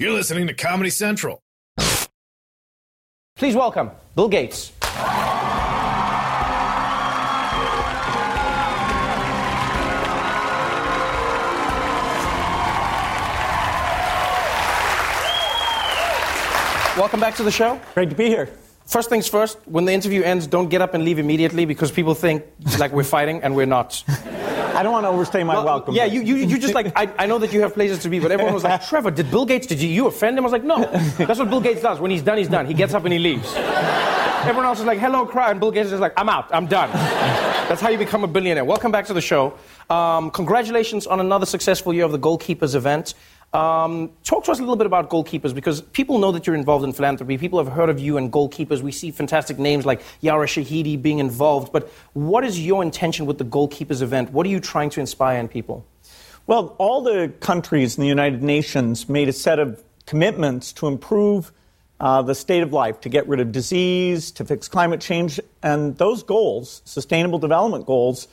You're listening to Comedy Central. Please welcome Bill Gates. Welcome back to the show. Great to be here. First things first, when the interview ends, don't get up and leave immediately because people think like we're fighting and we're not. I don't want to overstay my Well, welcome. Yeah, you, you, you just like, I, I know that you have places to be, but everyone was like, Trevor, did Bill Gates, did you, you offend him? I was like, no. That's what Bill Gates does. When he's done, he's done. He gets up and he leaves. Everyone else is like, hello, cry. And Bill Gates is like, I'm out. I'm done. That's how you become a billionaire. Welcome back to the show. Um, congratulations on another successful year of the Goalkeepers event. Um, talk to us a little bit about goalkeepers because people know that you're involved in philanthropy. People have heard of you and goalkeepers. We see fantastic names like Yara Shahidi being involved. But what is your intention with the goalkeepers event? What are you trying to inspire in people? Well, all the countries in the United Nations made a set of commitments to improve uh, the state of life, to get rid of disease, to fix climate change. And those goals, sustainable development goals,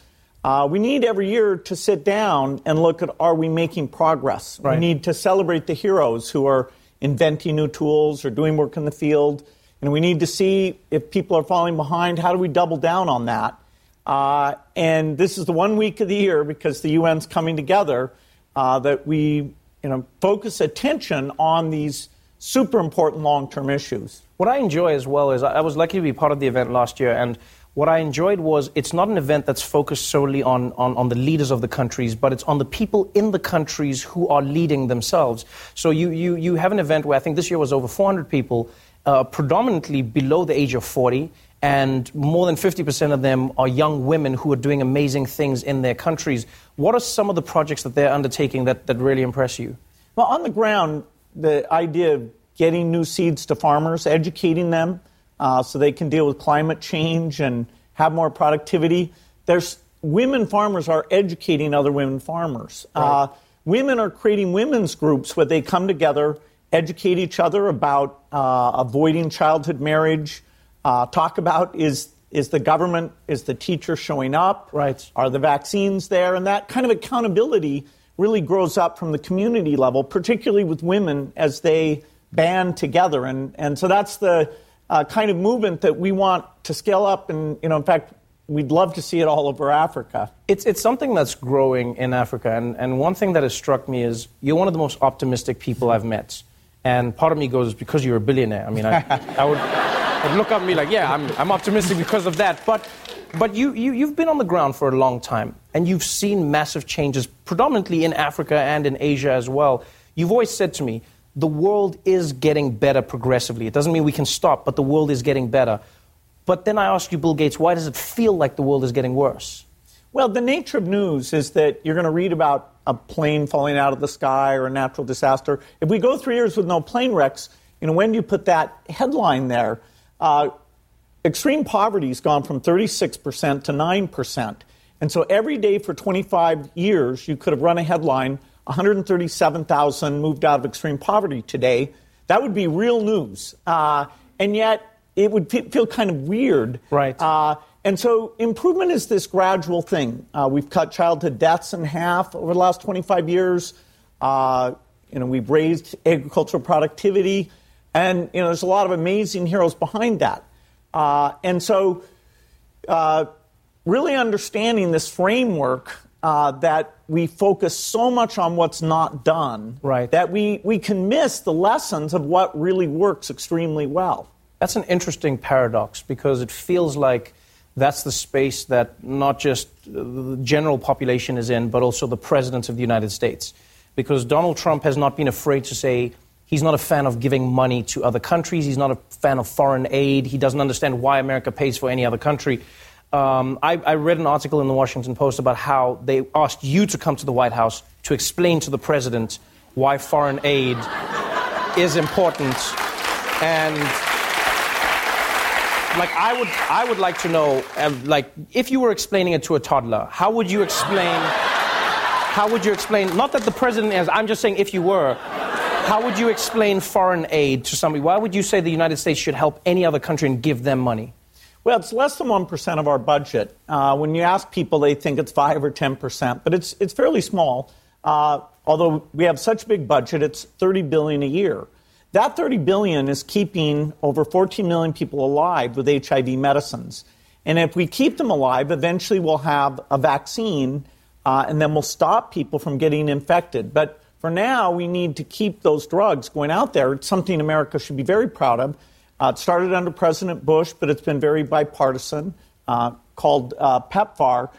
uh, we need every year to sit down and look at are we making progress? Right. We need to celebrate the heroes who are inventing new tools or doing work in the field. And we need to see if people are falling behind, how do we double down on that? Uh, and this is the one week of the year because the UN's coming together uh, that we you know, focus attention on these super important long term issues. What I enjoy as well is I I was lucky to be part of the event last year, and what I enjoyed was it's not an event that's focused solely on, on, on the leaders of the countries, but it's on the people in the countries who are leading themselves. So you, you, you have an event where I think this year was over 400 people, uh, predominantly below the age of 40, and more than 50% of them are young women who are doing amazing things in their countries. What are some of the projects that they're undertaking that, that really impress you? Well, on the ground, the idea of getting new seeds to farmers, educating them uh, so they can deal with climate change and have more productivity. There's women farmers are educating other women farmers. Uh, women are creating women's groups where they come together, educate each other about uh, avoiding childhood marriage, uh, talk about is is the government, is the teacher showing up? Right. Are the vaccines there? And that kind of accountability really grows up from the community level, particularly with women as they band together. And, and so that's the uh, kind of movement that we want to scale up. And, you know, in fact, we'd love to see it all over Africa. It's, it's something that's growing in Africa. And, and one thing that has struck me is you're one of the most optimistic people I've met. And part of me goes, because you're a billionaire. I mean, I, I would, I'd look at me like, yeah, I'm, I'm optimistic because of that. But, but you, you, you've been on the ground for a long time, and you've seen massive changes, predominantly in Africa and in Asia as well. You've always said to me, the world is getting better progressively. It doesn't mean we can stop, but the world is getting better. But then I ask you, Bill Gates, why does it feel like the world is getting worse? Well, the nature of news is that you're going to read about a plane falling out of the sky or a natural disaster. If we go three years with no plane wrecks, you know, when you put that headline there? Uh, extreme poverty has gone from 36% to 9%. And so every day for 25 years, you could have run a headline 137,000 moved out of extreme poverty today. That would be real news. Uh, and yet, it would fe- feel kind of weird. Right. Uh, and so improvement is this gradual thing. Uh, we've cut childhood deaths in half over the last 25 years. Uh, you know, we've raised agricultural productivity, and you know, there's a lot of amazing heroes behind that. Uh, and so, uh, really understanding this framework uh, that we focus so much on what's not done, Right. that we, we can miss the lessons of what really works extremely well. That's an interesting paradox because it feels like that's the space that not just the general population is in, but also the president of the United States. Because Donald Trump has not been afraid to say he's not a fan of giving money to other countries, he's not a fan of foreign aid, he doesn't understand why America pays for any other country. Um, I, I read an article in the Washington Post about how they asked you to come to the White House to explain to the president why foreign aid is important. And like I would, I would like to know, uh, like if you were explaining it to a toddler, how would you explain? How would you explain? Not that the president is. I'm just saying if you were. How would you explain foreign aid to somebody? Why would you say the United States should help any other country and give them money? Well, it's less than 1% of our budget. Uh, when you ask people, they think it's 5 or 10%, but it's, it's fairly small. Uh, although we have such a big budget, it's 30 billion a year. That 30 billion is keeping over 14 million people alive with HIV medicines. And if we keep them alive, eventually we'll have a vaccine uh, and then we'll stop people from getting infected. But for now, we need to keep those drugs going out there. It's something America should be very proud of. Uh, it started under President Bush, but it's been very bipartisan, uh, called uh, PEPFAR.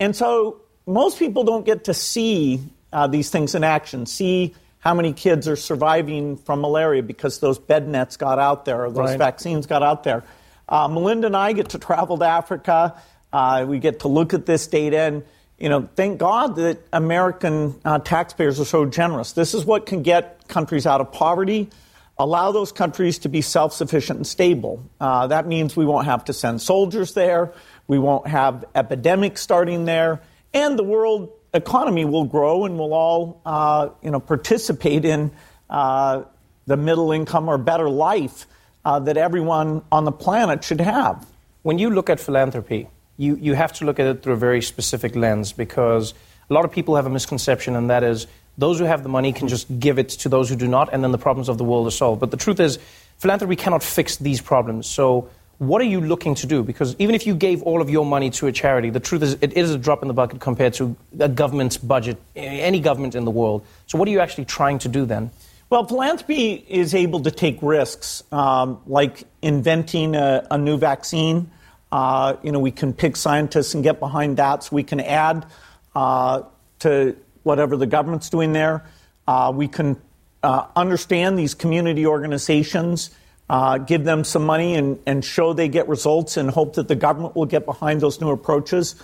And so most people don't get to see uh, these things in action, see how many kids are surviving from malaria because those bed nets got out there or those right. vaccines got out there. Uh, Melinda and I get to travel to Africa. Uh, we get to look at this data and you know, thank God that American uh, taxpayers are so generous. This is what can get countries out of poverty, allow those countries to be self sufficient and stable. Uh, that means we won't have to send soldiers there, we won't have epidemics starting there, and the world economy will grow and we'll all, uh, you know, participate in uh, the middle income or better life uh, that everyone on the planet should have. When you look at philanthropy, you, you have to look at it through a very specific lens because a lot of people have a misconception, and that is those who have the money can just give it to those who do not, and then the problems of the world are solved. But the truth is, philanthropy cannot fix these problems. So what are you looking to do? Because even if you gave all of your money to a charity, the truth is it is a drop in the bucket compared to a government's budget, any government in the world. So what are you actually trying to do then? Well, philanthropy is able to take risks, um, like inventing a, a new vaccine. Uh, you know, we can pick scientists and get behind that, so we can add uh, to whatever the government's doing there. Uh, we can uh, understand these community organizations uh, give them some money and, and, show they get results and hope that the government will get behind those new approaches.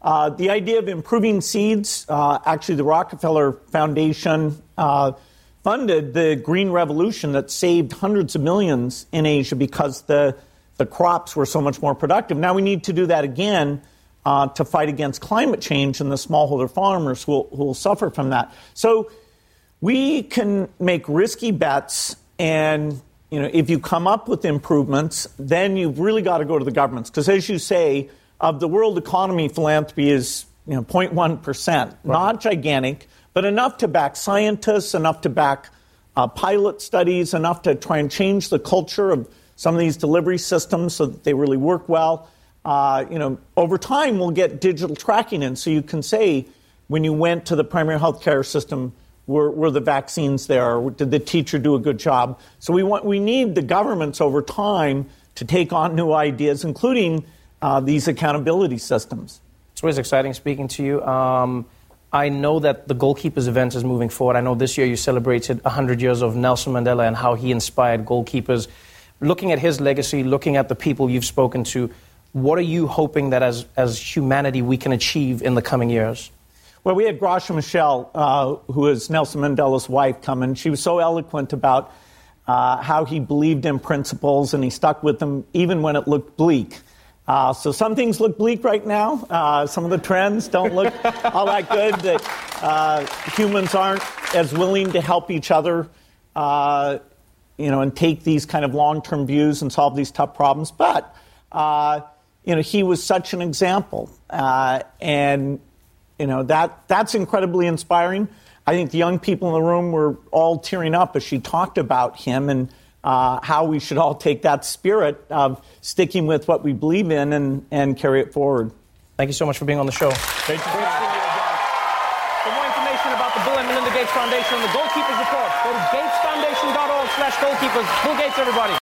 Uh, the idea of improving seeds, uh, actually, the Rockefeller Foundation uh, funded the Green Revolution that saved hundreds of millions in Asia because the, the crops were so much more productive. Now we need to do that again. Uh, to fight against climate change and the smallholder farmers who will, who will suffer from that. So we can make risky bets and you know, if you come up with improvements, then you've really got to go to the governments. Because as you say, of the world economy, philanthropy is you know 0.1%, right. not gigantic, but enough to back scientists, enough to back uh, pilot studies, enough to try and change the culture of some of these delivery systems so that they really work well. Uh, you know, over time, we'll get digital tracking in, so you can say when you went to the primary health care system were, were the vaccines there? Did the teacher do a good job? So we want we need the governments over time to take on new ideas, including uh, these accountability systems. It's always exciting speaking to you. Um, I know that the goalkeepers event is moving forward. I know this year you celebrated 100 years of Nelson Mandela and how he inspired goalkeepers. Looking at his legacy, looking at the people you've spoken to, what are you hoping that as, as humanity we can achieve in the coming years? Well, we had Graça Machel, uh, who is Nelson Mandela's wife, come and she was so eloquent about uh, how he believed in principles and he stuck with them even when it looked bleak. Uh, so some things look bleak right now. Uh, some of the trends don't look all that good. That uh, humans aren't as willing to help each other, uh, you know, and take these kind of long-term views and solve these tough problems. But you know, he was such an example, and you know, that, that's incredibly inspiring. I think the young people in the room were all tearing up as she talked about him and uh, how we should all take that spirit of sticking with what we believe in and, and carry it forward. Thank you so much for being on the show. Thank you. For more information about the Bill and Melinda Gates Foundation and the Goalkeepers Report, go to gatesfoundation.org slash goalkeepers. Bill Gates, everybody.